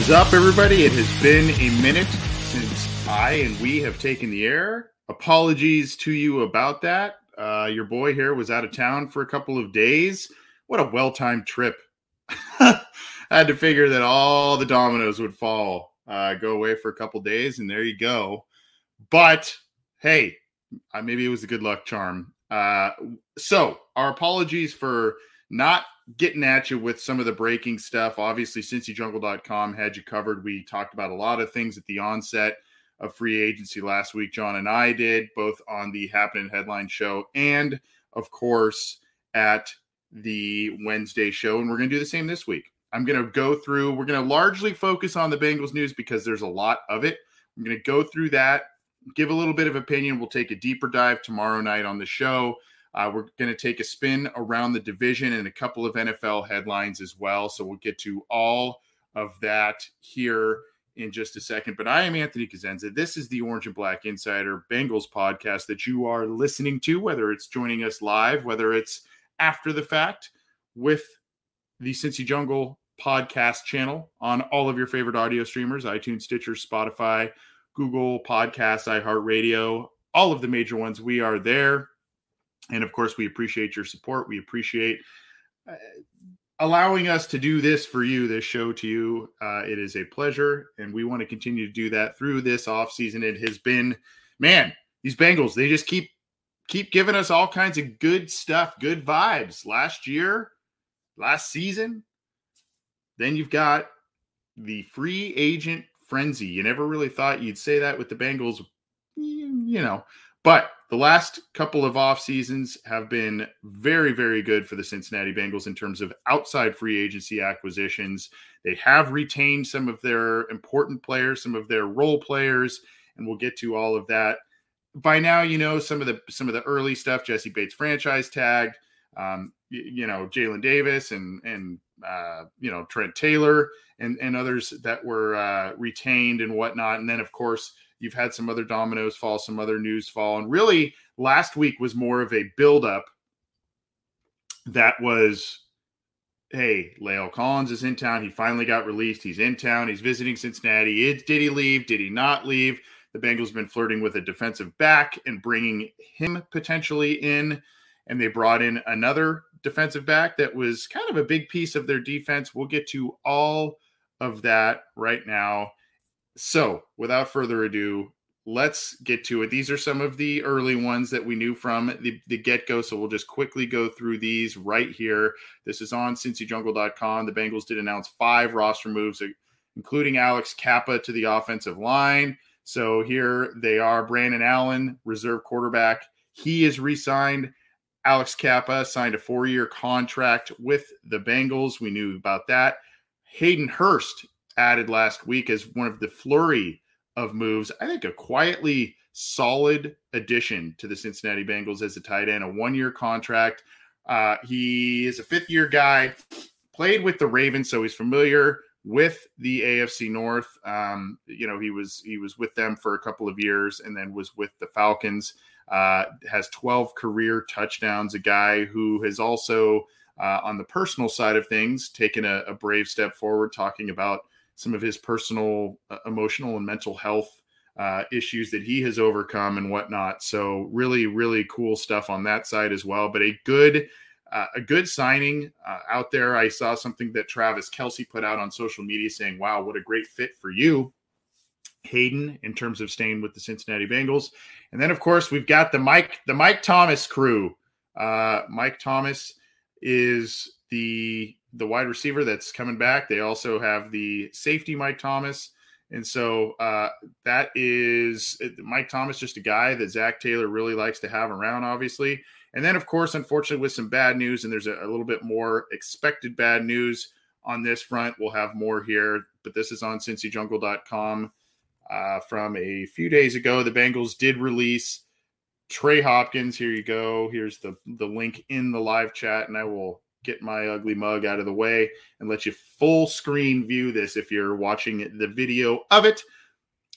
Is up, everybody? It has been a minute since I and we have taken the air. Apologies to you about that. Uh, your boy here was out of town for a couple of days. What a well timed trip. I had to figure that all the dominoes would fall, uh, go away for a couple days, and there you go. But hey, maybe it was a good luck charm. Uh, so, our apologies for not getting at you with some of the breaking stuff. Obviously, CincyJungle.com had you covered. We talked about a lot of things at the onset of free agency last week. John and I did, both on the Happening Headline show and, of course, at the Wednesday show. And we're going to do the same this week. I'm going to go through, we're going to largely focus on the Bengals news because there's a lot of it. I'm going to go through that, give a little bit of opinion. We'll take a deeper dive tomorrow night on the show. Uh, we're going to take a spin around the division and a couple of NFL headlines as well. So we'll get to all of that here in just a second. But I am Anthony Cosenza. This is the Orange and Black Insider Bengals podcast that you are listening to, whether it's joining us live, whether it's after the fact with the Cincy Jungle podcast channel on all of your favorite audio streamers iTunes, Stitcher, Spotify, Google Podcasts, iHeartRadio, all of the major ones. We are there. And of course, we appreciate your support. We appreciate uh, allowing us to do this for you, this show to you. Uh, it is a pleasure, and we want to continue to do that through this off season. It has been, man, these Bengals, they just keep keep giving us all kinds of good stuff, good vibes. Last year, last season, then you've got the free agent frenzy. You never really thought you'd say that with the Bengals, you know, but the last couple of off seasons have been very, very good for the Cincinnati Bengals in terms of outside free agency acquisitions. They have retained some of their important players, some of their role players, and we'll get to all of that. By now, you know some of the some of the early stuff. Jessie Bates franchise tagged, um, you, know Jalen Davis and and uh, you know Trent Taylor and and others that were uh, retained and whatnot. And then of course You've had some other dominoes fall, some other news fall. And really, last week was more of a buildup that was hey, La'el Collins is in town. He finally got released. He's in town. He's visiting Cincinnati. It, did he leave? Did he not leave? The Bengals have been flirting with a defensive back and bringing him potentially in. And they brought in another defensive back that was kind of a big piece of their defense. We'll get to all of that right now. So, without further ado, let's get to it. These are some of the early ones that we knew from the, the get go. So, we'll just quickly go through these right here. This is on cincyjungle.com. The Bengals did announce five roster moves, uh, including Alex Cappa to the offensive line. So, here they are Brandon Allen, reserve quarterback. He is re signed. Alex Cappa signed a four year contract with the Bengals. We knew about that. Hayden Hurst added last week as one of the flurry of moves. I think a quietly solid addition to the Cincinnati Bengals as a tight end, a one year contract. Uh, he is a fifth year guy, played with the Ravens, so he's familiar with the AFC North. Um, you know, he was he was with them for a couple of years and then was with the Falcons. Uh, has 12 career touchdowns. A guy who has also, uh, on the personal side of things, taken a, a brave step forward, talking about some of his personal, uh, emotional, and mental health uh, issues that he has overcome and whatnot. So really, really cool stuff on that side as well. But a good, uh, a good signing uh, out there. I saw something that Travis Kelce put out on social media saying, "Wow, what a great fit for you." Hayden in terms of staying with the Cincinnati Bengals. And then of course we've got the Mike the Mike Thomas crew. Uh, Mike Thomas is the the wide receiver that's coming back. They also have the safety Mike Thomas. And so uh, that is Mike Thomas, just a guy that Zac Taylor really likes to have around, obviously. And then, of course, unfortunately, with some bad news, and there's a, a little bit more expected bad news on this front. We'll have more here, but this is on cincyjungle.com uh, from a few days ago. The Bengals did release Trey Hopkins. Here you go. Here's the, the link in the live chat, and I will get my ugly mug out of the way and let you full screen view this if you're watching the video of it.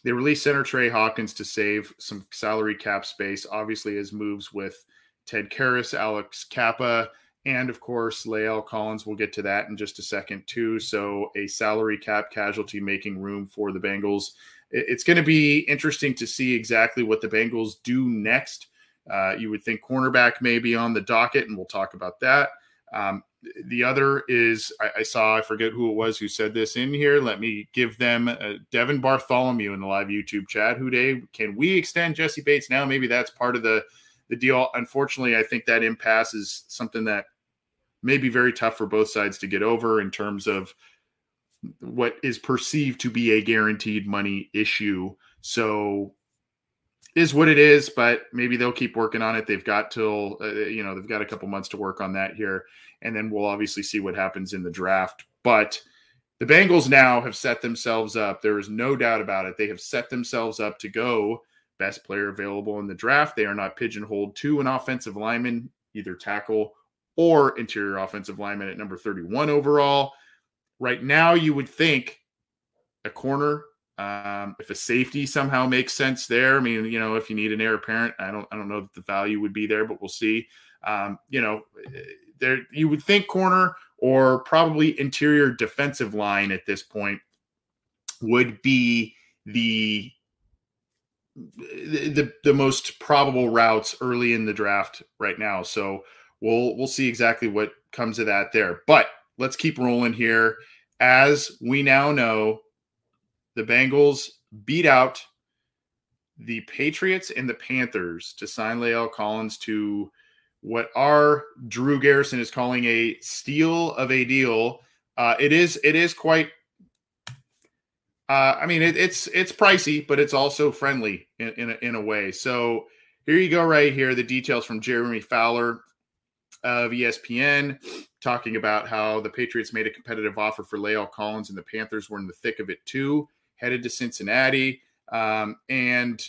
They released center Trey Hopkins to save some salary cap space, obviously, as moves with Ted Karras, Alex Cappa, And of course, La'el Collins, we'll get to that in just a second, too. So, a salary cap casualty making room for the Bengals. It's going to be interesting to see exactly what the Bengals do next. Uh, you would think cornerback may be on the docket, and we'll talk about that. Um, the other is I, I, saw I forget who it was who said this in here. Let me give them uh, Devin Bartholomew in the live YouTube chat. Who Dey can we extend Jessie Bates now? Maybe that's part of the the deal. Unfortunately, I think that impasse is something that may be very tough for both sides to get over in terms of what is perceived to be a guaranteed money issue. So is what it is, but maybe they'll keep working on it. They've got till uh, you know they've got a couple months to work on that here, and then we'll obviously see what happens in the draft. But the Bengals now have set themselves up. There is no doubt about it. They have set themselves up to go best player available in the draft. They are not pigeonholed to an offensive lineman, either tackle or interior offensive lineman at number 31 overall. Right now, you would think a corner um, if a safety somehow makes sense there, I mean, you know, if you need an heir apparent, I don't, I don't know that the value would be there, but we'll see. Um, you know, there you would think corner or probably interior defensive line at this point would be the the the most probable routes early in the draft right now. So we'll we'll see exactly what comes of that there. But let's keep rolling here. As we now know, the Bengals beat out the Patriots and the Panthers to sign La'el Collins to what our Drew Garrison is calling a steal of a deal. Uh, it is it is quite. Uh, I mean, it, it's it's pricey, but it's also friendly in in a, in a way. So here you go, right here. The details from Jeremy Fowler of ESPN talking about how the Patriots made a competitive offer for La'el Collins and the Panthers were in the thick of it too headed to Cincinnati. Um, and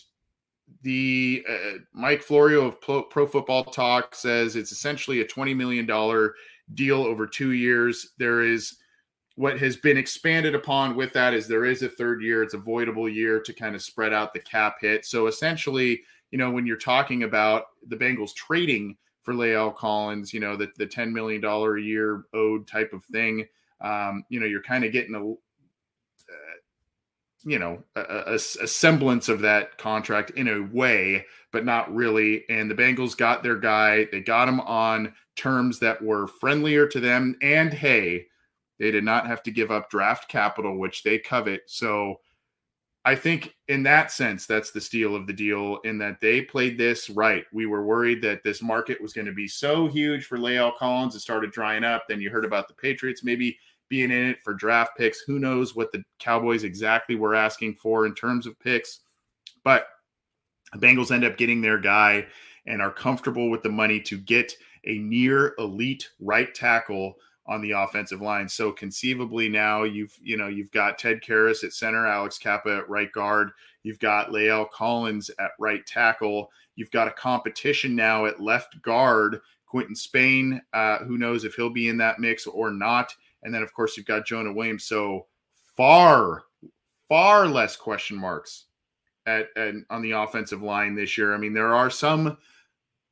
the uh, Mike Florio of Pro, Pro, Football Talk says it's essentially a $20 million deal over two years. There is what has been expanded upon with that is there is a third year, it's a voidable year to kind of spread out the cap hit. So essentially, you know, when you're talking about the Bengals trading for La'el Collins, you know, the, the $10 million a year owed type of thing, um, you know, you're kind of getting a, you know a, a, a, semblance of that contract in a way but not really. And the bengals got their guy. They got him on terms that were friendlier to them. And hey they did not have to give up draft capital which they covet. So i think in that sense that's the steal of the deal in that they played this right. We were worried that this market was going to be so huge for La'el Collins it started drying up. Then you heard about the patriots. Maybe being in it for draft picks. Who knows what the Cowboys exactly were asking for in terms of picks, but the Bengals end up getting their guy and are comfortable with the money to get a near elite right tackle on the offensive line. So conceivably now you've you know you've got Ted Karras at center, Alex Cappa at right guard, you've got La'el Collins at right tackle, you've got a competition now at left guard, Quinton Spain. Uh, who knows if he'll be in that mix or not? And then, of course, you've got Jonah Williams. So far, far less question marks at, at on the offensive line this year. I mean, there are some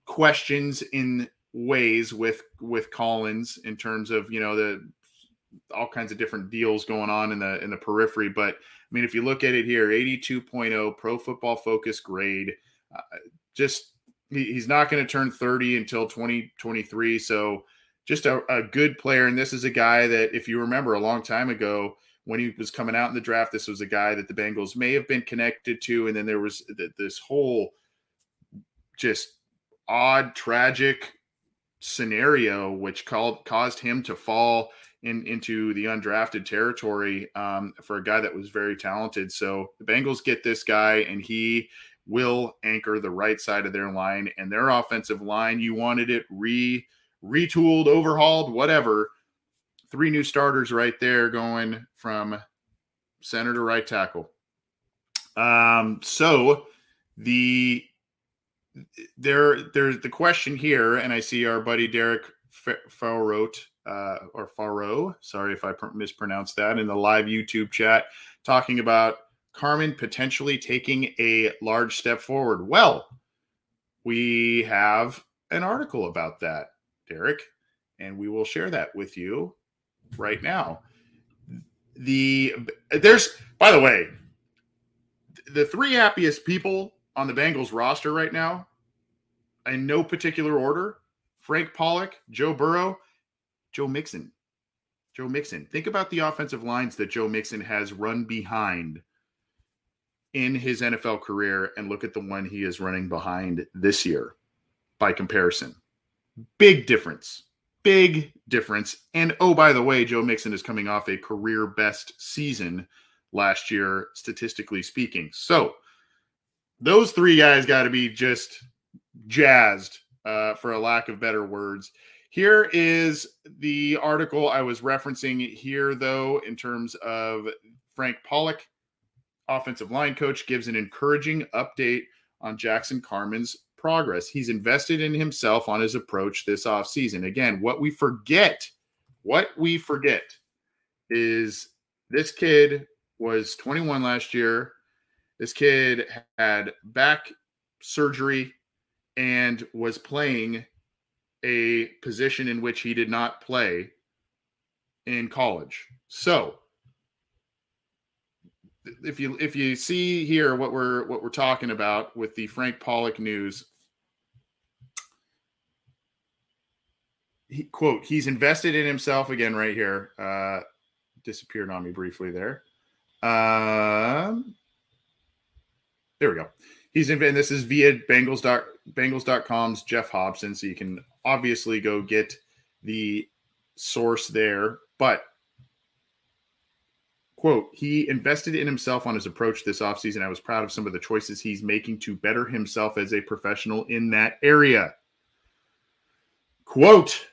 questions in ways with with Collins in terms of you know the all kinds of different deals going on in the in the periphery. But I mean, if you look at it here, 82.0 Pro Football Focus grade, uh, just he, he's not going to turn 30 until 2023. So just a, a good player. And this is a guy that, if you remember a long time ago, when he was coming out in the draft, this was a guy that the Bengals may have been connected to. And then there was this whole just odd, tragic scenario, which called caused him to fall in into the undrafted territory um, for a guy that was very talented. So the Bengals get this guy, and he will anchor the right side of their line and their offensive line. You wanted it re retooled, overhauled, whatever. Three new starters right there going from center to right tackle. Um, so the there there's the question here, and I see our buddy Derek Farrow uh, or Faro. Sorry if I mispronounced that in the live YouTube chat, talking about Carman potentially taking a large step forward. Well, we have an article about that. Derek. and we will share that with you right now. The there's by the way, the three happiest people on the Bengals roster right now, in no particular order, Frank Pollack, Joe Burrow, Joe Mixon. Joe Mixon. Think about the offensive lines that Joe Mixon has run behind in his NFL career and look at the one he is running behind this year by comparison. Big difference. Big difference. And oh, by the way, Joe Mixon is coming off a career best season last year, statistically speaking. So those three guys got to be just jazzed, uh, for a lack of better words. Here is the article I was referencing here, though, in terms of Frank Pollack, offensive line coach, gives an encouraging update on Jackson Carman's progress. He's invested in himself on his approach this offseason. Again, what we forget, what we forget is this kid was 21 last year. This kid had back surgery and was playing a position in which he did not play in college. So if you if you see here what we're what we're talking about with the Frank Pollack news, he, quote he's invested in himself again right here. Uh, disappeared on me briefly there. Um, there we go. He's in, and this is via Bengals. Bengals.com's Geoff Hobson. So you can obviously go get the source there. But, quote, he invested in himself on his approach this offseason. I was proud of some of the choices he's making to better himself as a professional in that area. Quote,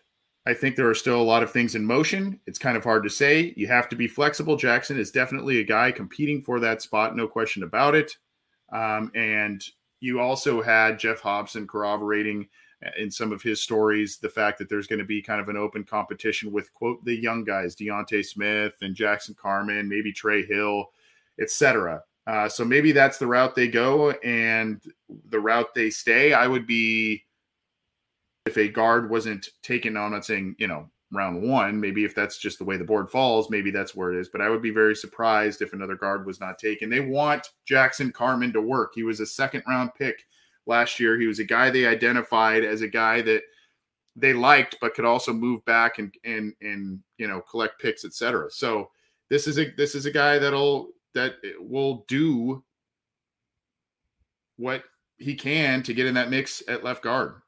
I think there are still a lot of things in motion. It's kind of hard to say. You have to be flexible. Jackson is definitely a guy competing for that spot, no question about it. Um, and you also had Geoff Hobson corroborating uh, in some of his stories the fact that there's going to be kind of an open competition with quote the young guys, D'Ante Smith and Jackson Carman, maybe Trey Hill, etc. Uh, so maybe that's the route they go and the route they stay. I would be if a guard wasn't taken. now I'm not saying you know round one. Maybe if that's just the way the board falls, maybe that's where it is. But I would be very surprised if another guard was not taken. They want Jackson Carman to work. He was a second round pick last year. He was a guy they identified as a guy that they liked, but could also move back and and and you know collect picks, etc. So this is a this is a guy that'll that will do what he can to get in that mix at left guard.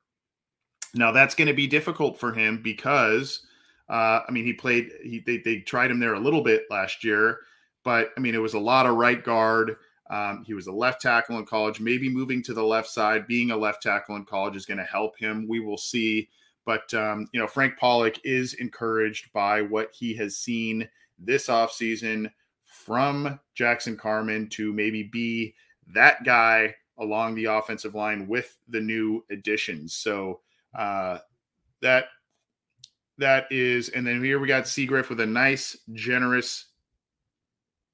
Now that's going to be difficult for him because uh, I mean, he played. He they, they tried him there a little bit last year, but I mean, it was a lot of right guard. Um, he was a left tackle in college. Maybe moving to the left side, being a left tackle in college, is going to help him. We will see. But um, you know, Frank Pollack is encouraged by what he has seen this offseason from Jackson Carman to maybe be that guy along the offensive line with the new additions. So uh, that that is, and then here we got Seagriff with a nice, generous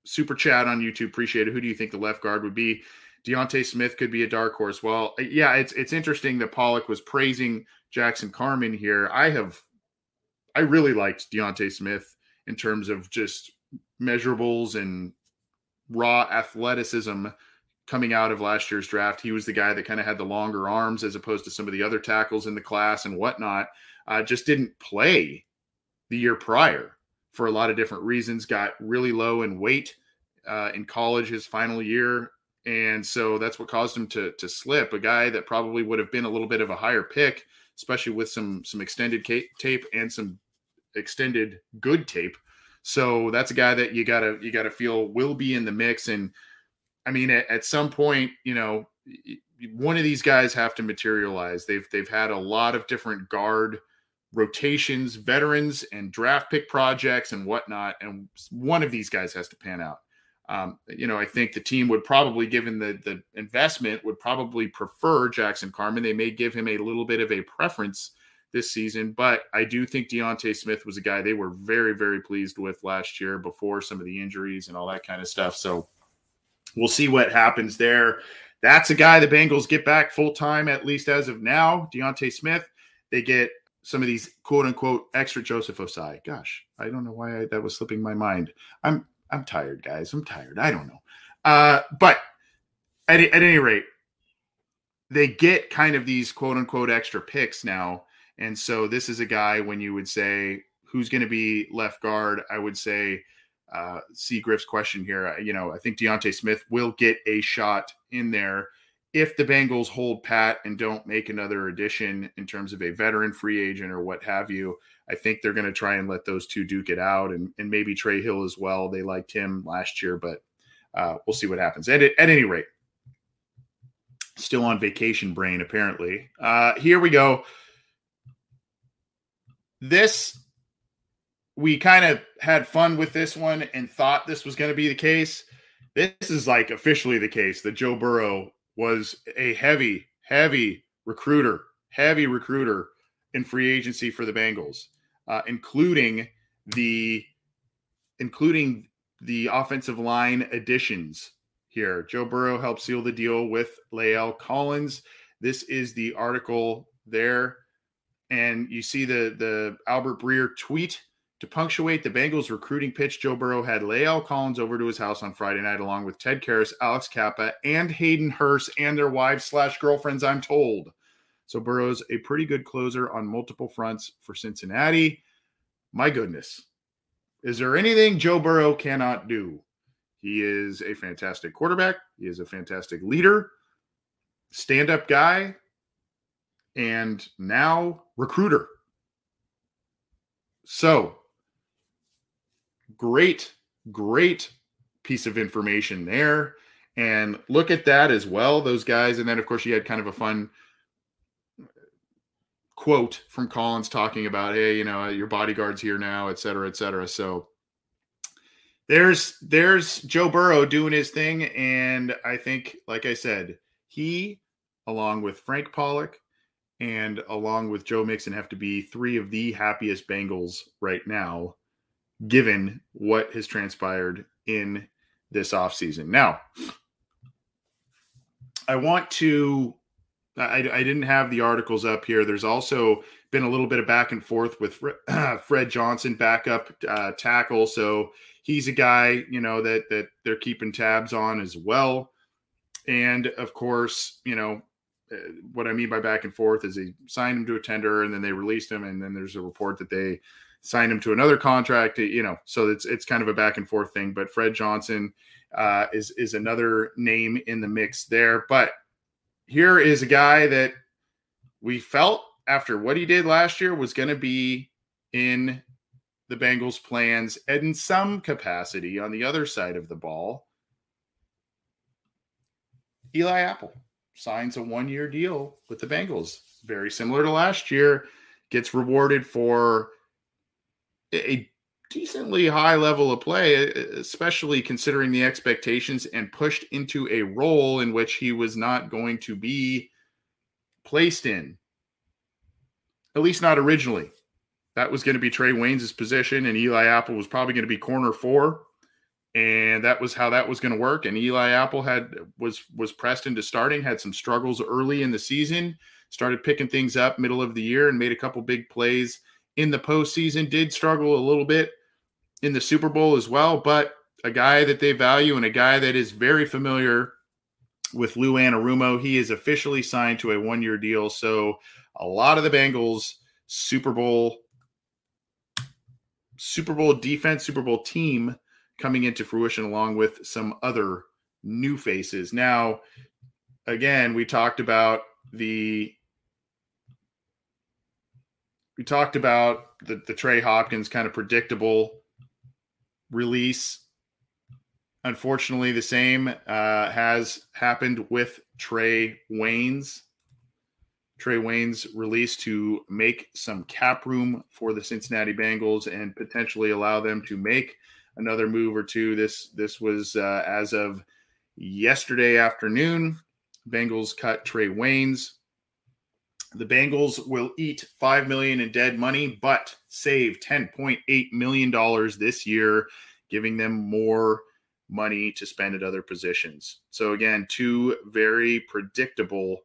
super chat on YouTube. Appreciate it. Who do you think the left guard would be? D'Ante Smith could be a dark horse. Well, yeah, it's it's interesting that Pollack was praising Jackson Carman here. I have, I really liked D'Ante Smith in terms of just measurables and raw athleticism coming out of last year's draft. He was the guy that kind of had the longer arms as opposed to some of the other tackles in the class and whatnot uh, just didn't play the year prior for a lot of different reasons. Got really low in weight uh, in college his final year, and so that's what caused him to to slip. A guy that probably would have been a little bit of a higher pick, especially with some some extended tape and some extended good tape. So that's a guy that you gotta you gotta feel will be in the mix. And I mean, at, at some point, you know, one of these guys have to materialize. They've they've had a lot of different guard rotations, veterans, and draft pick projects and whatnot. And one of these guys has to pan out. Um, you know, I think the team would probably, given the the investment, would probably prefer Jackson Carman. They may give him a little bit of a preference this season, but I do think D'Ante Smith was a guy they were very, very pleased with last year before some of the injuries and all that kind of stuff. So we'll see what happens there. That's a guy the Bengals get back full time, at least as of now. D'Ante Smith. They get some of these quote unquote extra Joseph Ossai. Gosh, I don't know why I, that was slipping my mind. I'm I'm tired, guys. I'm tired. I don't know. Uh, but at, at any rate, they get kind of these quote unquote extra picks now. And so this is a guy when you would say who's going to be left guard, I would say uh, see Griff's question here. You know, I think D'Ante Smith will get a shot in there if the Bengals hold pat and don't make another addition in terms of a veteran free agent or what have you. I think they're going to try and let those two duke it out and, and maybe Trey Hill as well. They liked him last year, but uh, we'll see what happens. At, at any rate, still on vacation brain, apparently. Uh, here we go. This, we kind of had fun with this one and thought this was going to be the case. This is like officially the case that Joe Burrow was a heavy, heavy recruiter, heavy recruiter in free agency for the Bengals, uh, including the including the offensive line additions here. Joe Burrow helped seal the deal with La'el Collins. This is the article there. And you see the, the Albert Breer tweet to punctuate the Bengals recruiting pitch. Joe Burrow had La'el Collins over to his house on Friday night, along with Ted Karras, Alex Cappa, and Hayden Hurst and their wives slash girlfriends, I'm told. So Burrow's a pretty good closer on multiple fronts for Cincinnati. My goodness. Is there anything Joe Burrow cannot do? He is a fantastic quarterback. He is a fantastic leader, stand up guy, and now recruiter. So, great, great piece of information there. And look at that as well, those guys. And then, of course, you had kind of a fun quote from Collins talking about, hey, you know, your bodyguard's here now, et cetera, et cetera. So, there's there's Joe Burrow doing his thing, and I think, like I said, he, along with Frank Pollack, and along with Joe Mixon, have to be three of the happiest Bengals right now, given what has transpired in this offseason. Now, I want to. I, I didn't have the articles up here. There's also been a little bit of back and forth with Fred Johnson, backup uh, tackle. So he's a guy you know that that they're keeping tabs on as well and of course you know what i mean by back and forth is they signed him to a tender and then they released him and then there's a report that they signed him to another contract you know so it's it's kind of a back and forth thing but fred johnson uh, is is another name in the mix there but here is a guy that we felt after what he did last year was going to be in the Bengals' plans and in some capacity on the other side of the ball. Eli Apple signs a one year deal with the Bengals, very similar to last year, gets rewarded for a decently high level of play, especially considering the expectations, and pushed into a role in which he was not going to be placed in, at least not originally. That was going to be Trae Waynes' position, and Eli Apple was probably going to be corner four, and that was how that was going to work. And Eli Apple had was was pressed into starting, had some struggles early in the season, started picking things up middle of the year, and made a couple big plays in the postseason. Did struggle a little bit in the Super Bowl as well, but a guy that they value and a guy that is very familiar with Lou Anarumo. He is officially signed to a one year deal, so a lot of the Bengals Super Bowl Super Bowl defense, Super Bowl team coming into fruition along with some other new faces. Now, again, we talked about the we talked about the, the Trey Hopkins kind of predictable release. Unfortunately, the same uh, has happened with Trae Waynes. Trae Waynes release to make some cap room for the Cincinnati Bengals and potentially allow them to make another move or two. This this was uh, as of yesterday afternoon. Bengals cut Trae Waynes. The Bengals will eat five million in dead money, but save ten point eight million dollars this year, giving them more money to spend at other positions. So again, two very predictable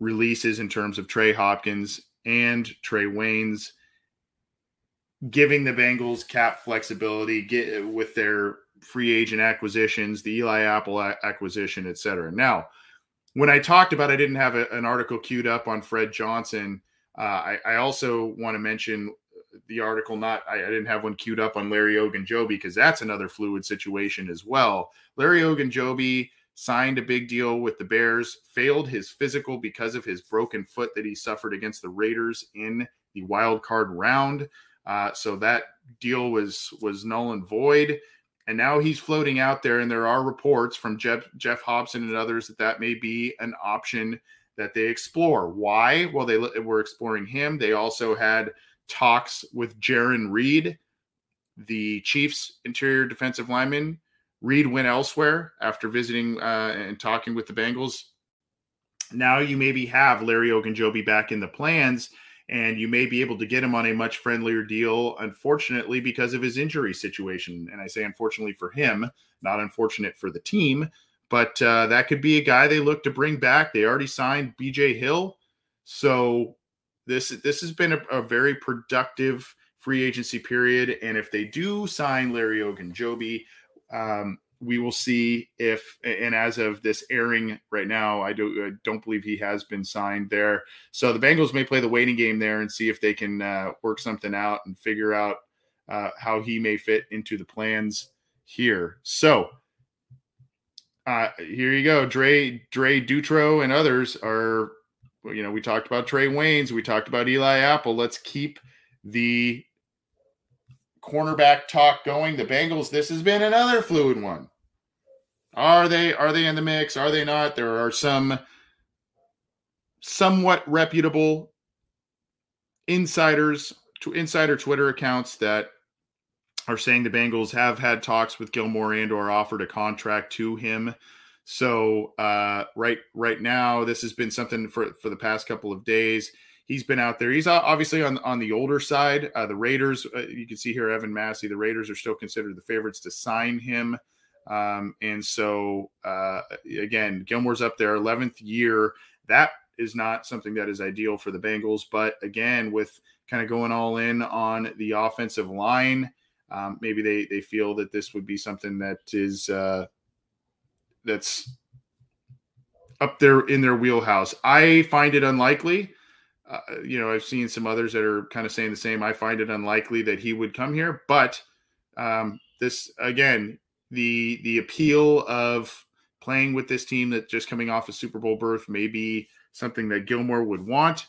releases in terms of Trey Hopkins and Trae Waynes, giving the Bengals cap flexibility get, with their free agent acquisitions, the Eli Apple acquisition, et cetera. Now, when I talked about, I didn't have a, an article queued up on Fred Johnson. Uh, I, I, also want to mention the article. Not, I, I, didn't have one queued up on Larry Ogunjobi because that's another fluid situation as well. Larry Ogunjobi signed a big deal with the Bears, failed his physical because of his broken foot that he suffered against the Raiders in the wild card round. Uh, so that deal was was null and void. And now he's floating out there, and there are reports from Jeff, Geoff Hobson and others that that may be an option that they explore. Why? Well, they were exploring him. They also had talks with Jarran Reed, the Chiefs' interior defensive lineman, Reed went elsewhere after visiting uh, and talking with the Bengals. Now you maybe have Larry Ogunjobi back in the plans, and you may be able to get him on a much friendlier deal. Unfortunately, because of his injury situation, and I say unfortunately for him, not unfortunate for the team. But uh, that could be a guy they look to bring back. They already signed B.J. Hill, so this this has been a, a very productive free agency period. And if they do sign Larry Ogunjobi, um, we will see if, and as of this airing right now, I don't, I don't believe he has been signed there. So the Bengals may play the waiting game there and see if they can uh, work something out and figure out uh, how he may fit into the plans here. So uh, here you go, Dre, Dre Dutro, and others are. You know, we talked about Trae Waynes, we talked about Eli Apple. Let's keep the cornerback talk going. The Bengals, this has been another fluid one. Are they are they in the mix? Are they not? There are some somewhat reputable insiders to insider Twitter accounts that are saying the Bengals have had talks with Gilmore and or offered a contract to him. So uh, right right now, this has been something for for the past couple of days he's been out there. He's obviously on on the older side. Uh, the Raiders, uh, you can see here, Evan Massey. The Raiders are still considered the favorites to sign him, um, and so uh, again, Gilmore's up there, eleventh year. That is not something that is ideal for the Bengals, but again, with kind of going all in on the offensive line, um, maybe they they feel that this would be something that is uh, that's up there in their wheelhouse. I find it unlikely uh, you know, I've seen some others that are kind of saying the same. I find it unlikely that he would come here, but um, this again, the the appeal of playing with this team that just coming off a Super Bowl berth may be something that Gilmore would want.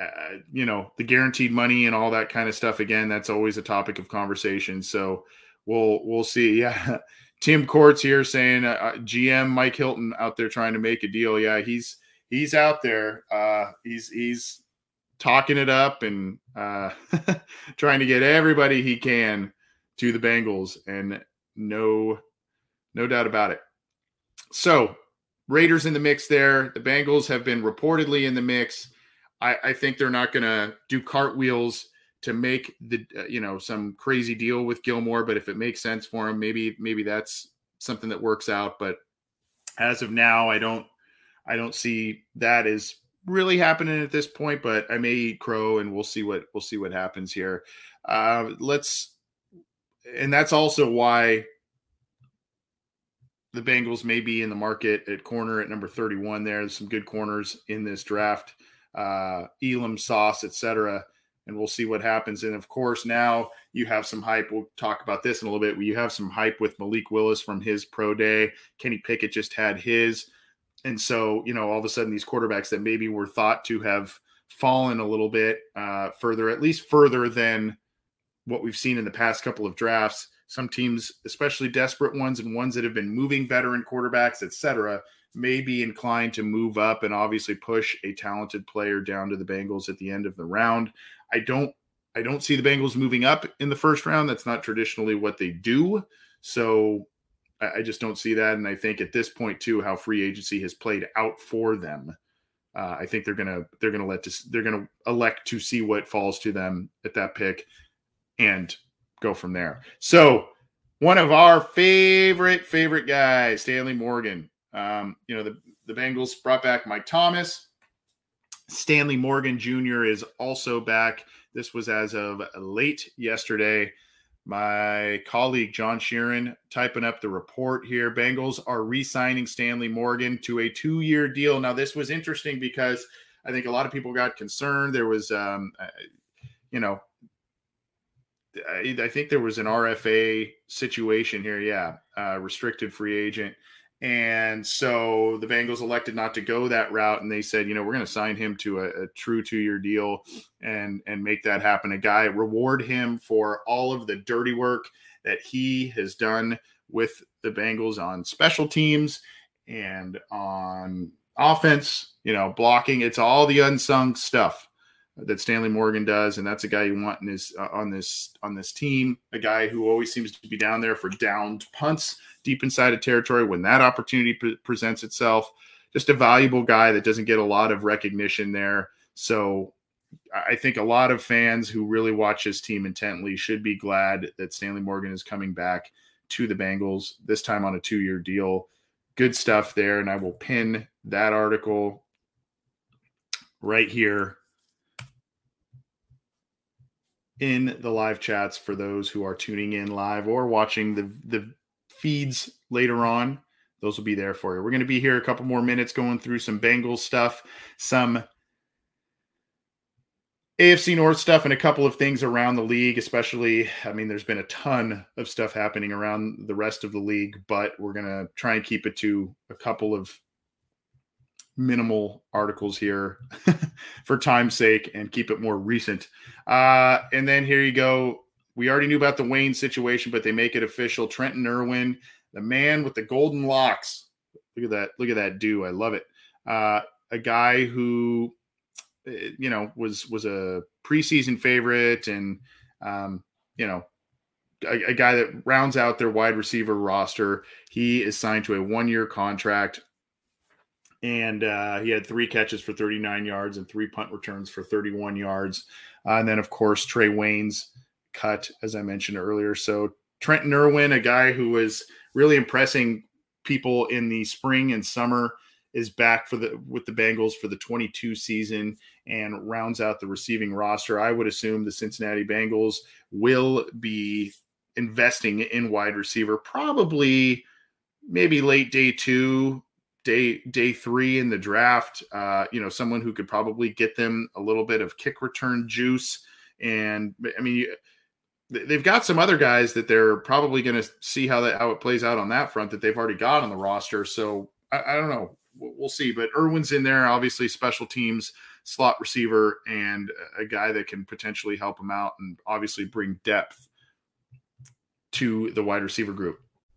Uh, you know, the guaranteed money and all that kind of stuff. Again, that's always a topic of conversation. So we'll we'll see. Yeah, Tim Courts here saying uh, uh GM Mike Hilton out there trying to make a deal. Yeah, he's he's out there. Uh, he's he's talking it up and uh, trying to get everybody he can to the Bengals, and no no doubt about it. So Raiders in the mix there. The Bengals have been reportedly in the mix. I, I think they're not going to do cartwheels to make the uh, you know some crazy deal with Gilmore, but if it makes sense for him, maybe maybe that's something that works out. But as of now, I don't I don't see that as really happening at this point, but I may eat crow and we'll see what we'll see what happens here. Uh, let's and that's also why the Bengals may be in the market at corner at number 31 there. There's some good corners in this draft. Uh, Elam sauce, etc. And we'll see what happens. And of course, now you have some hype. We'll talk about this in a little bit. You have some hype with Malik Willis from his pro day. Kenny Pickett just had his and so you know all of a sudden these quarterbacks that maybe were thought to have fallen a little bit uh, further, at least further than what we've seen in the past couple of drafts. Some teams, especially desperate ones and ones that have been moving veteran quarterbacks, etc., may be inclined to move up and obviously push a talented player down to the Bengals at the end of the round. I don't I don't see the Bengals moving up in the first round. That's not traditionally what they do. So I, just don't see that. And I think at this point too, how free agency has played out for them. Uh, I think they're gonna they're gonna let this they're gonna elect to see what falls to them at that pick and go from there. So one of our favorite favorite guys, Stanley Morgan. Um, you know the the Bengals brought back Mike Thomas. Stanley Morgan Jr. is also back. This was as of late yesterday. My colleague John Sheeran typing up the report here. Bengals are re signing Stanley Morgan to a two year deal. Now, this was interesting because I think a lot of people got concerned. There was, um, uh, you know, I, I, think there was an RFA situation here. Yeah, uh, restricted free agent. And so the Bengals elected not to go that route, and they said, you know, we're going to sign him to a, a true two-year deal and and make that happen. A guy reward him for all of the dirty work that he has done with the Bengals on special teams and on offense. You know, blocking. It's all the unsung stuff that Stanley Morgan does, and that's a guy you want in his uh, on this on this team. A guy who always seems to be down there for downed punts deep inside of territory when that opportunity pre- presents itself. Just a valuable guy that doesn't get a lot of recognition there. So I think a lot of fans who really watch his team intently should be glad that Stanley Morgan is coming back to the Bengals this time on a two-year deal. Good stuff there, and I will pin that article right here in the live chats for those who are tuning in live or watching the the feeds later on. Those will be there for you. We're going to be here a couple more minutes going through some Bengals stuff, some AFC North stuff, and a couple of things around the league, especially. I mean, there's been a ton of stuff happening around the rest of the league, but we're going to try and keep it to a couple of minimal articles here for time's sake and keep it more recent. Uh, and then here you go. We already knew about the Wayne situation, but they make it official. Trenton Irwin, the man with the golden locks. Look at that. Look at that do. I love it. Uh, a guy who, eh, you know, was was a preseason favorite and, um, you know, a, a guy that rounds out their wide receiver roster. He is signed to a one year contract and uh, he had three catches for 39 yards and three punt returns for 31 yards. Uh, and then, of course, Trae Waynes cut, as I mentioned earlier. So Trenton Irwin, a guy who was really impressing people in the spring and summer, is back for the with the Bengals for the 22 season and rounds out the receiving roster. I would assume the Cincinnati Bengals will be investing in wide receiver probably maybe late day two day day three in the draft. Uh, you know, someone who could probably get them a little bit of kick return juice. And I mean, they've got some other guys that they're probably going to see how that how it plays out on that front that they've already got on the roster. So I, I don't know. We'll see. But Irwin's in there, obviously special teams slot receiver and a guy that can potentially help them out and obviously bring depth to the wide receiver group.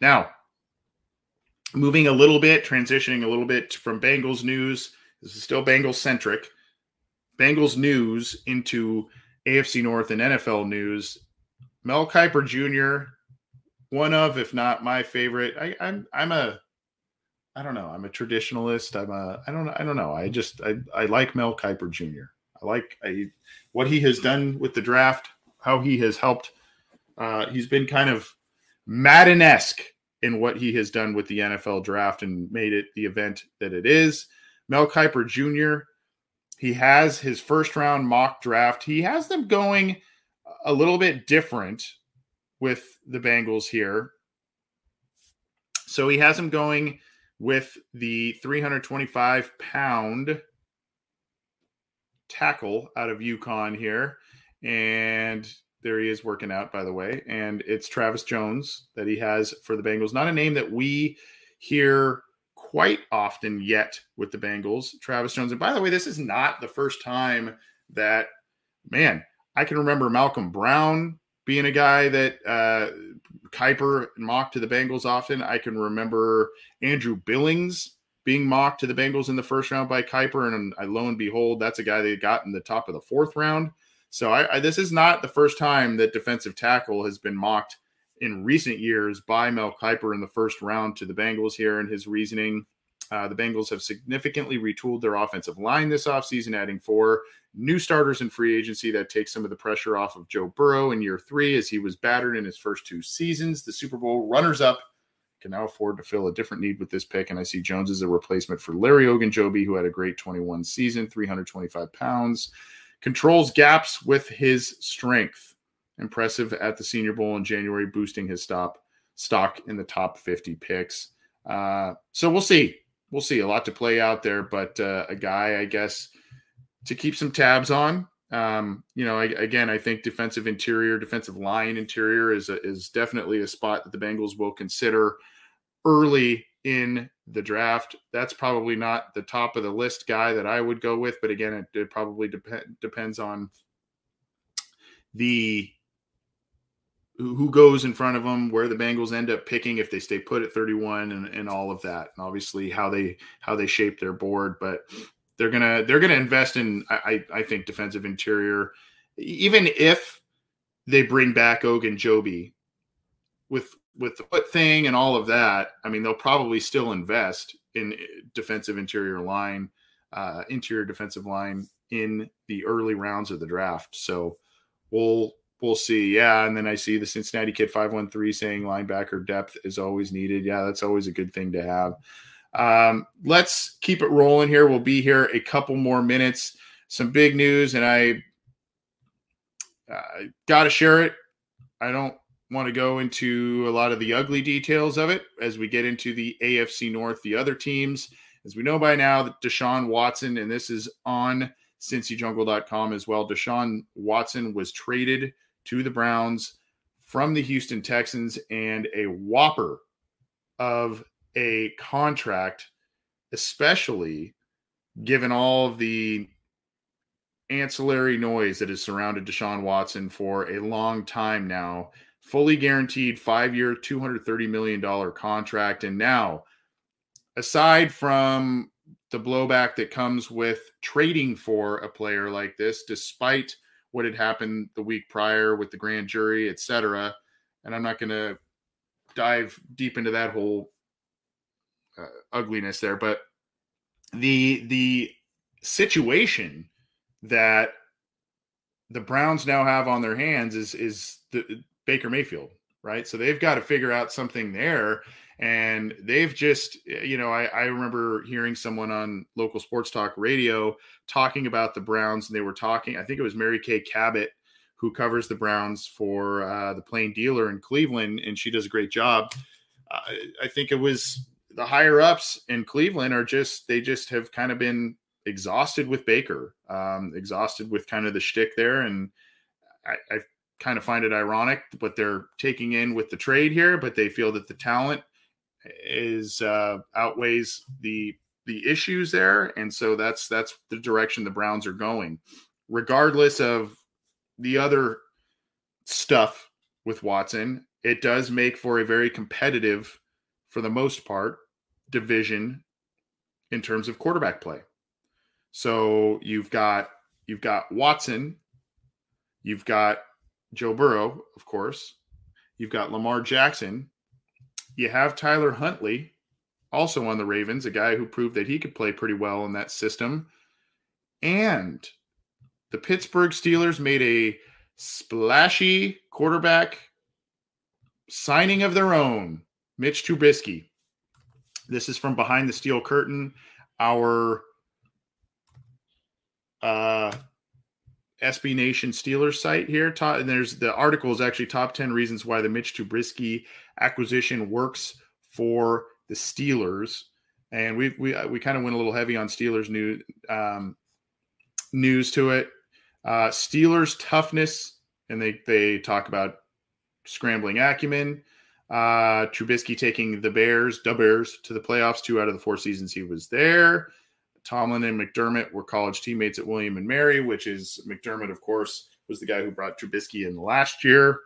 Now, moving a little bit, transitioning a little bit from Bengals news. This is still Bengals centric. Bengals news into AFC North and NFL news. Mel Kiper Jr., one of, if not my favorite. I, I'm I'm a I don't know. I'm a traditionalist. I'm a I don't I don't know. I just I, I like Mel Kiper Jr. I like I, what he has done with the draft, how he has helped. Uh, he's been kind of Madden esque in what he has done with the NFL draft and made it the event that it is. Mel Kiper Jr. He has his first round mock draft. He has them going a little bit different with the Bengals here. So he has them going with the 325 pound tackle out of UConn here. And there he is working out, by the way. And it's Travis Jones that he has for the Bengals. Not a name that we hear quite often yet with the Bengals. Travis Jones. And by the way, this is not the first time that, man, I can remember Malcom Brown being a guy that uh, Kiper mocked to the Bengals often. I can remember Andrew Billings being mocked to the Bengals in the first round by Kiper, and I, lo and behold, that's a guy they got in the top of the fourth round. So I, I, this is not the first time that defensive tackle has been mocked in recent years by Mel Kiper in the first round to the Bengals here and his reasoning. Uh, the Bengals have significantly retooled their offensive line this offseason, adding four new starters in free agency that takes some of the pressure off of Joe Burrow in year three as he was battered in his first two seasons. The Super Bowl runners up can now afford to fill a different need with this pick. And I see Jones as a replacement for Larry Ogunjobi, who had a great 21 season, 325 pounds, controls gaps with his strength. Impressive at the Senior Bowl in January, boosting his stop stock in the top 50 picks. Uh, so we'll see. We'll see. A lot to play out there, but uh, a guy, I guess, to keep some tabs on. Um, you know, I, again, I think defensive interior, defensive line interior is a, is definitely a spot that the Bengals will consider early in the draft. That's probably not the top of the list guy that I would go with, but again, it, it probably dep- depends on the who goes in front of them, where the Bengals end up picking if they stay put at 31 and, and all of that. And obviously how they how they shape their board. But they're gonna they're gonna invest in I I think defensive interior, even if they bring back Ogunjobi with with the foot thing and all of that. I mean, they'll probably still invest in defensive interior line, uh, interior defensive line in the early rounds of the draft. So we'll we'll see. Yeah, and then I see the Cincinnati Kid five one three saying linebacker depth is always needed. Yeah, that's always a good thing to have. Um, let's keep it rolling here. We'll be here a couple more minutes. Some big news, and I uh, got to share it. I don't want to go into a lot of the ugly details of it as we get into the AFC North, the other teams. As we know by now, Deshaun Watson, and this is on CincyJungle.com as well. Deshaun Watson was traded to the Browns from the Houston Texans and a whopper of a contract, especially given all of the ancillary noise that has surrounded Deshaun Watson for a long time now. Fully guaranteed five year, $230 million contract. And now, aside from the blowback that comes with trading for a player like this, despite what had happened the week prior with the grand jury, et cetera, and I'm not going to dive deep into that whole uh, ugliness there, but the the situation that the Browns now have on their hands is is the Baker Mayfield, right? So they've got to figure out something there. And they've just, you know, I, I remember hearing someone on local sports talk radio talking about the Browns, and they were talking, I think it was Mary Kay Cabot, who covers the Browns for uh, the Plain Dealer in Cleveland, and she does a great job. Uh, I think it was the higher ups in Cleveland are just they just have kind of been exhausted with Baker, um, exhausted with kind of the shtick there, and I, I kind of find it ironic what they're taking in with the trade here, but they feel that the talent is uh, outweighs the the issues there, and so that's that's the direction the Browns are going, regardless of the other stuff with Watson. It does make for a very competitive, for the most part, division in terms of quarterback play. So you've got you've got Watson, you've got Joe Burrow, of course, you've got Lamar Jackson, you have Tyler Huntley, also on the Ravens, a guy who proved that he could play pretty well in that system, and the Pittsburgh Steelers made a splashy quarterback signing of their own, Mitch Trubisky. This is from behind the steel curtain, our uh, SB Nation Steelers site here. Top, and there's the article is actually top 10 reasons why the Mitch Trubisky acquisition works for the Steelers. And we we uh, we kind of went a little heavy on Steelers news um, news to it. Uh, Steelers toughness, and they they talk about scrambling acumen. Uh, Trubisky taking the Bears, the Bears, to the playoffs two out of the four seasons he was there. Tomlin and McDermott were college teammates at William and Mary, which is McDermott, of course, was the guy who brought Trubisky in last year.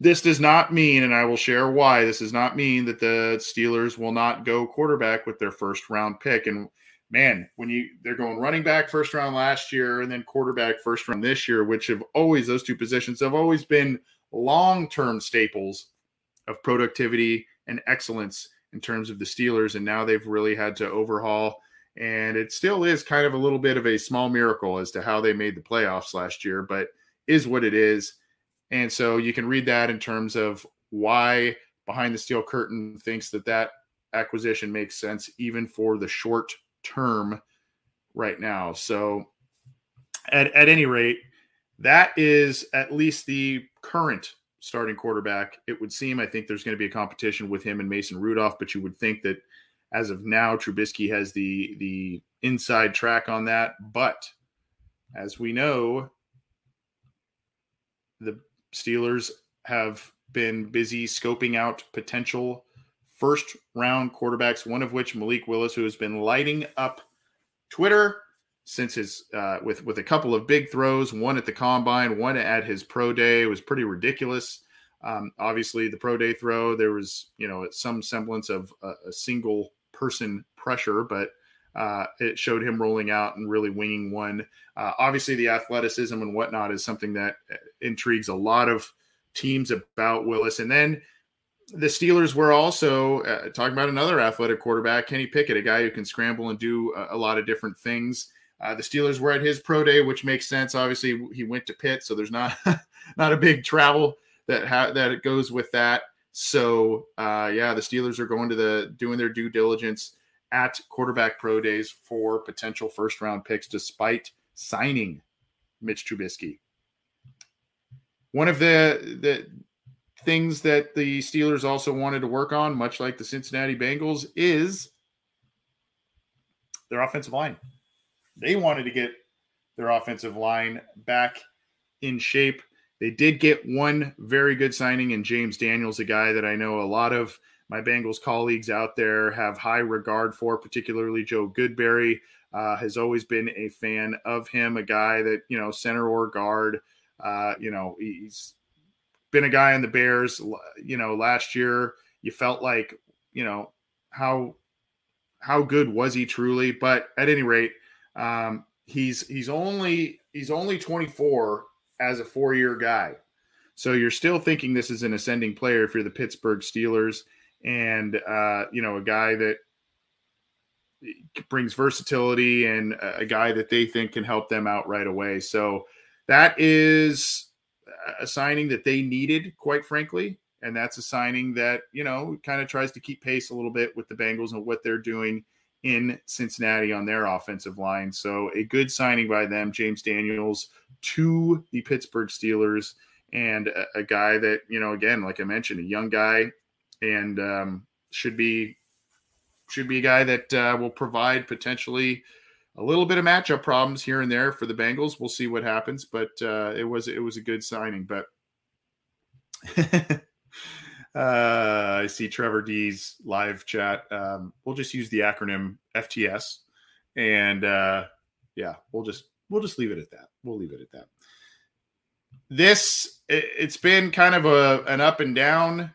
this does not mean, and I will share why this does not mean that the Steelers will not go quarterback with their first round pick. And man, when you they're going running back first round last year and then quarterback first round this year, which have always those two positions have always been long term staples of productivity and excellence in terms of the Steelers. And now they've really had to overhaul. And it still is kind of a little bit of a small miracle as to how they made the playoffs last year, but is what it is. And so you can read that in terms of why behind the steel curtain thinks that that acquisition makes sense even for the short term right now. So at, at any rate, that is at least the current starting quarterback. It would seem, I think there's going to be a competition with him and Mason Rudolph, but you would think that as of now, Trubisky has the the inside track on that. But as we know, the Steelers have been busy scoping out potential first round quarterbacks, one of which Malik Willis, who has been lighting up Twitter since his uh, with with a couple of big throws, one at the combine, one at his pro day. It was pretty ridiculous. Um, obviously, the pro day throw there was you know some semblance of a, a single person pressure, but uh, it showed him rolling out and really winging one. Uh, obviously, the athleticism and whatnot is something that uh, intrigues a lot of teams about Willis. And then the Steelers were also uh, talking about another athletic quarterback, Kenny Pickett, a guy who can scramble and do a, a lot of different things. Uh, the Steelers were at his pro day, which makes sense. Obviously, he went to Pitt, so there's not not a big travel that ha- that it goes with that. So uh, yeah, the Steelers are going to the doing their due diligence at quarterback pro days for potential first round picks, despite signing Mitch Trubisky. One of the the things that the Steelers also wanted to work on, much like the Cincinnati Bengals, is their offensive line. They wanted to get their offensive line back in shape. They did get one very good signing in James Daniels, a guy that I know a lot of my Bengals colleagues out there have high regard for, particularly Joe Goodberry. Uh, has always been a fan of him, a guy that, you know, center or guard. Uh, you know, he's been a guy on the Bears. You know, last year you felt like, you know, how how good was he truly? But at any rate, um, he's he's only he's only 24 as a four year guy. So you're still thinking this is an ascending player if you're the Pittsburgh Steelers and uh, you know a guy that brings versatility and a guy that they think can help them out right away. So that is a signing that they needed, quite frankly. And that's a signing that, you know, kind of tries to keep pace a little bit with the Bengals and what they're doing in Cincinnati on their offensive line. So a good signing by them, James Daniels to the Pittsburgh Steelers, and a, a guy that, you know, again, like I mentioned, a young guy and um, should be should be a guy that uh, will provide potentially a little bit of matchup problems here and there for the Bengals. We'll see what happens, but uh, it was it was a good signing. But uh, I see Trevor D's live chat. Um, we'll just use the acronym FTS, and uh, yeah, we'll just we'll just leave it at that. We'll leave it at that. This it, it's been kind of a an up and down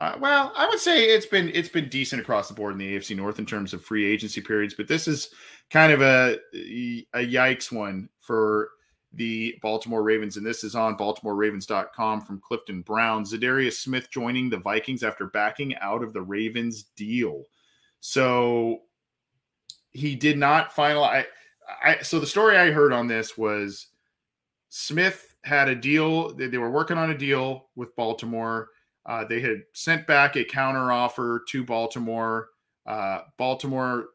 uh, well, I would say it's been it's been decent across the board in the AFC North in terms of free agency periods, but this is kind of a a yikes one for the Baltimore Ravens, and this is on BaltimoreRavens.com from Clifton Brown. Za'Darius Smith joining the Vikings after backing out of the Ravens deal. So he did not finalize. I, so the story I heard on this was Smith had a deal. They, they were working on a deal with Baltimore uh, they had sent back a counter offer to Baltimore. Uh, Baltimore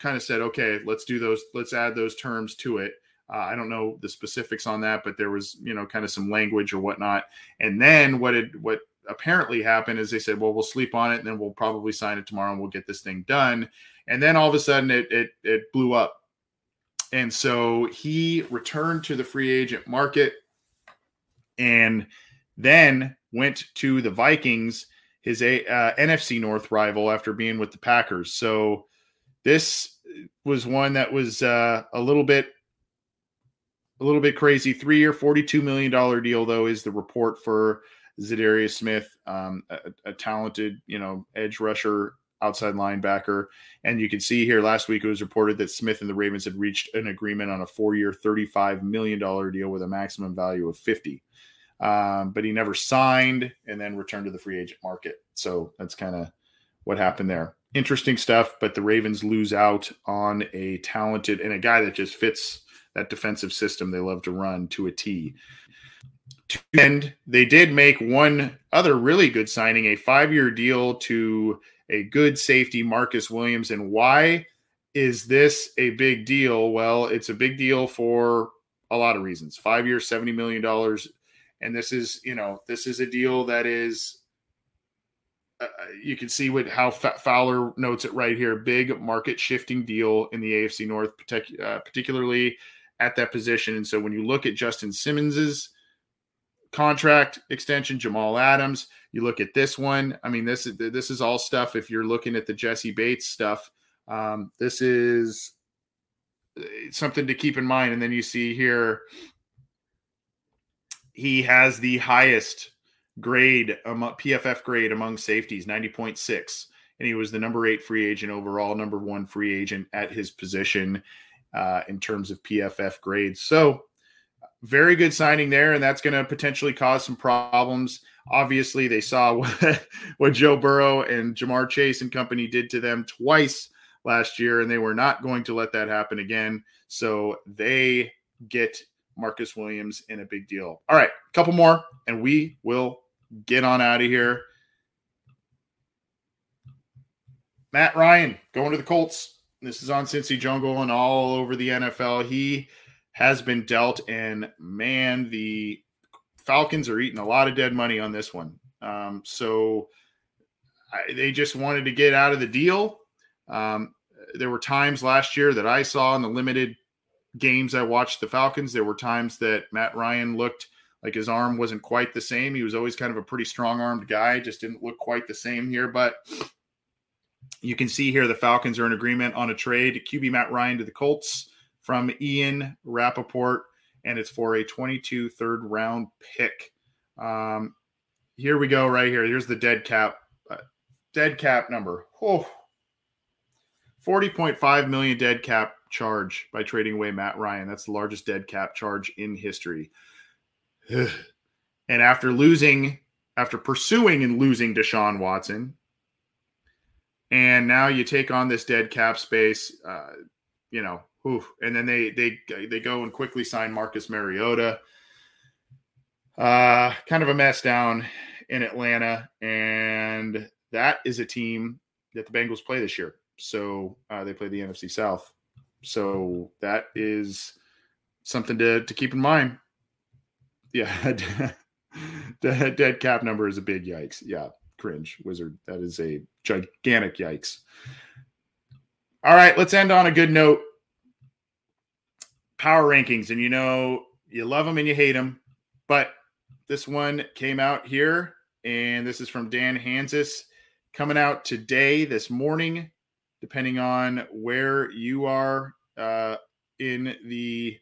kind of said, "Okay, let's do those. Let's add those terms to it." Uh, I don't know the specifics on that, but there was, you know, kind of some language or whatnot. And then what had what apparently happened is they said, "Well, we'll sleep on it, and then we'll probably sign it tomorrow, and we'll get this thing done." And then all of a sudden, it it, it blew up, and so he returned to the free agent market, and then went to the Vikings, his uh, NFC North rival, after being with the Packers. So this was one that was uh, a little bit a little bit crazy. Three year, $42 million deal, though, is the report for Za'Darius Smith, um, a, a, talented, you know, edge rusher, outside linebacker. And you can see here last week it was reported that Smith and the Ravens had reached an agreement on a four year, $35 million deal with a maximum value of 50. Um, but he never signed and then returned to the free agent market. So that's kind of what happened there. Interesting stuff, but the Ravens lose out on a talented and a guy that just fits that defensive system they love to run to a T. And they did make one other really good signing, a five year deal to a good safety, Marcus Williams. And why is this a big deal? Well, it's a big deal for a lot of reasons. Five years, $70 million. And this is, you know, this is a deal that is, uh, you can see what how Fowler notes it right here. Big market shifting deal in the AFC North, uh, particularly at that position. And so when you look at Justin Simmons's contract extension, Jamal Adams. You look at this one. I mean, this is this is all stuff. If you're looking at the Jessie Bates stuff, um, this is uh, something to keep in mind. And then you see here, he has the highest grade among PFF grade among safeties, 90.6. And he was the number eight free agent overall, number one free agent at his position uh, in terms of PFF grades. So very good signing there, and that's going to potentially cause some problems. Obviously, they saw what, what Joe Burrow and Ja'Marr Chase and company did to them twice last year, and they were not going to let that happen again. So they get Marcus Williams in a big deal. All right, a couple more, and we will get on out of here. Matt Ryan going to the Colts. This is on Cincy Jungle and all over the NFL. He has been dealt, and man, the Falcons are eating a lot of dead money on this one. Um, so I, they just wanted to get out of the deal. Um, there were times last year that I saw in the limited games I watched the Falcons. There were times that Matt Ryan looked like his arm wasn't quite the same. He was always kind of a pretty strong armed guy, just didn't look quite the same here. But you can see here the Falcons are in agreement on a trade. QB Matt Ryan to the Colts from Ian Rapoport, and it's for a 22 third round pick. Um, here we go, right here. Here's the dead cap, uh, dead cap number. Oh, 40.5 million dead cap charge by trading away Matt Ryan. That's the largest dead cap charge in history. and after losing, after pursuing and losing Deshaun Watson, and now you take on this dead cap space. Uh, you know, Oof. And then they they they go and quickly sign Marcus Mariota. Uh, kind of a mess down in Atlanta, and that is a team that the Bengals play this year. So uh, they play the NFC South. So that is something to to keep in mind. Yeah, dead, dead cap number is a big yikes. Yeah, cringe wizard. That is a gigantic yikes. All right, let's end on a good note power rankings, and you know you love them and you hate them, but this one came out here, and this is from Dan Hanzus coming out today, this morning, depending on where you are uh, in the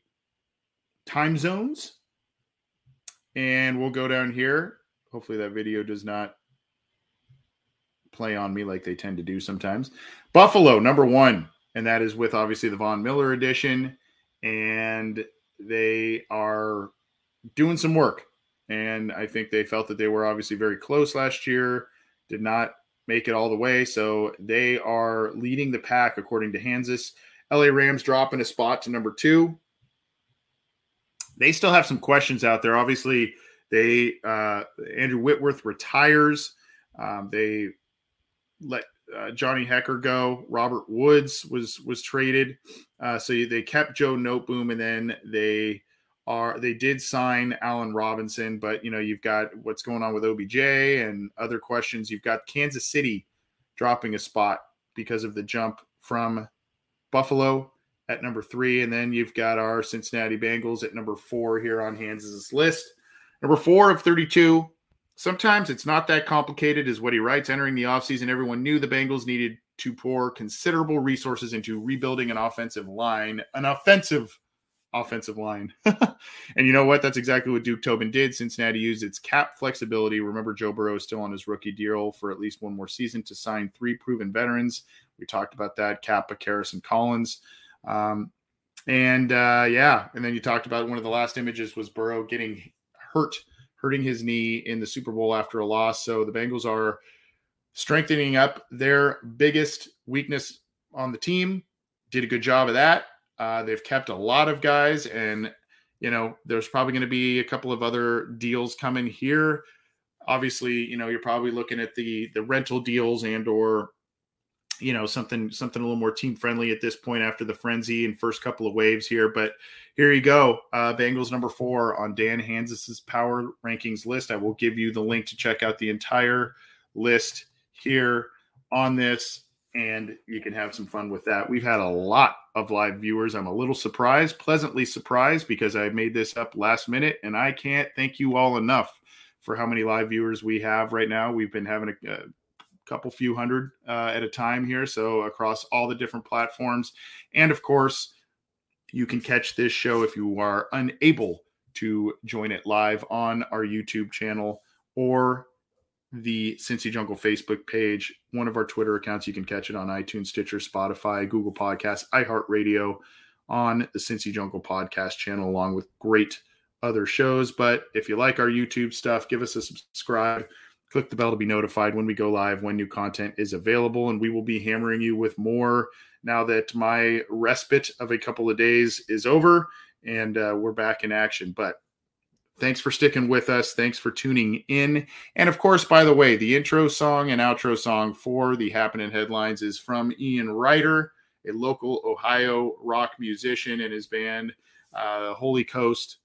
time zones. And we'll go down here. Hopefully, that video does not play on me like they tend to do sometimes. Buffalo, number one, and that is with obviously the Von Miller edition and they are doing some work. And I think they felt that they were obviously very close last year, did not make it all the way. So they are leading the pack according to Hanzus. LA Rams dropping a spot to number two. They still have some questions out there. Obviously, they uh, Andrew Whitworth retires. Um, they let uh, Johnny Hekker go. Robert Woods was was traded, uh, so they kept Joe Noteboom, and then they are they did sign Allen Robinson, but you know you've got what's going on with OBJ and other questions. You've got Kansas City dropping a spot because of the jump from Buffalo at number three, and then you've got our Cincinnati Bengals at number four here on Hanzus' list. Number four of 32, Sometimes it's not that complicated, is what he writes. Entering the offseason, everyone knew the Bengals needed to pour considerable resources into rebuilding an offensive line, an offensive offensive line. and you know what? That's exactly what Duke Tobin did. Cincinnati used its cap flexibility. Remember, Joe Burrow is still on his rookie deal for at least one more season to sign three proven veterans. We talked about that: Cappa, Karras, and Collins. Um, and uh, yeah, and then you talked about one of the last images was Burrow getting hurt, hurting his knee in the Super Bowl after a loss. So the Bengals are strengthening up their biggest weakness on the team. Did a good job of that. Uh, they've kept a lot of guys, and you know there's probably going to be a couple of other deals coming here. Obviously, you know you're probably looking at the the rental deals and or you know something something a little more team friendly at this point after the frenzy and first couple of waves here. But here you go, uh, Bengals number four on Dan Hanzus's power rankings list. I will give you the link to check out the entire list here on this and you can have some fun with that. We've had a lot of live viewers. I'm a little surprised, pleasantly surprised, because I made this up last minute, and I can't thank you all enough for how many live viewers we have right now. We've been having a, a couple few hundred uh, at a time here, so across all the different platforms, and of course, you can catch this show if you are unable to join it live on our YouTube channel or the Cincy Jungle Facebook page, one of our Twitter accounts. You can catch it on iTunes, Stitcher, Spotify, Google Podcasts, iHeartRadio, on the Cincy Jungle podcast channel, along with great other shows. But if you like our YouTube stuff, give us a subscribe. Click the bell to be notified when we go live, when new content is available. And we will be hammering you with more now that my respite of a couple of days is over and uh, we're back in action. But Thanks for sticking with us. Thanks for tuning in. And of course, by the way, the intro song and outro song for the Happening Headlines is from Ian Ryder, a local Ohio rock musician and his band, uh, Holy Coast.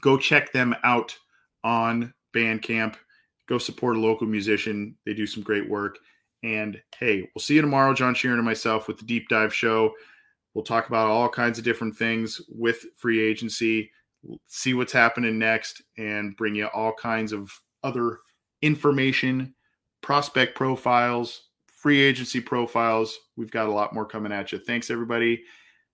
Go check them out on Bandcamp. Go support a local musician. They do some great work. And hey, we'll see you tomorrow, John Sheeran and myself, with the Deep Dive Show. We'll talk about all kinds of different things with free agency see what's happening next, and bring you all kinds of other information, prospect profiles, free agency profiles. We've got a lot more coming at you. Thanks, everybody.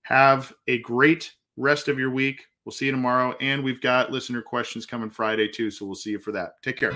Have a great rest of your week. We'll see you tomorrow. And we've got listener questions coming Friday, too. So we'll see you for that. Take care.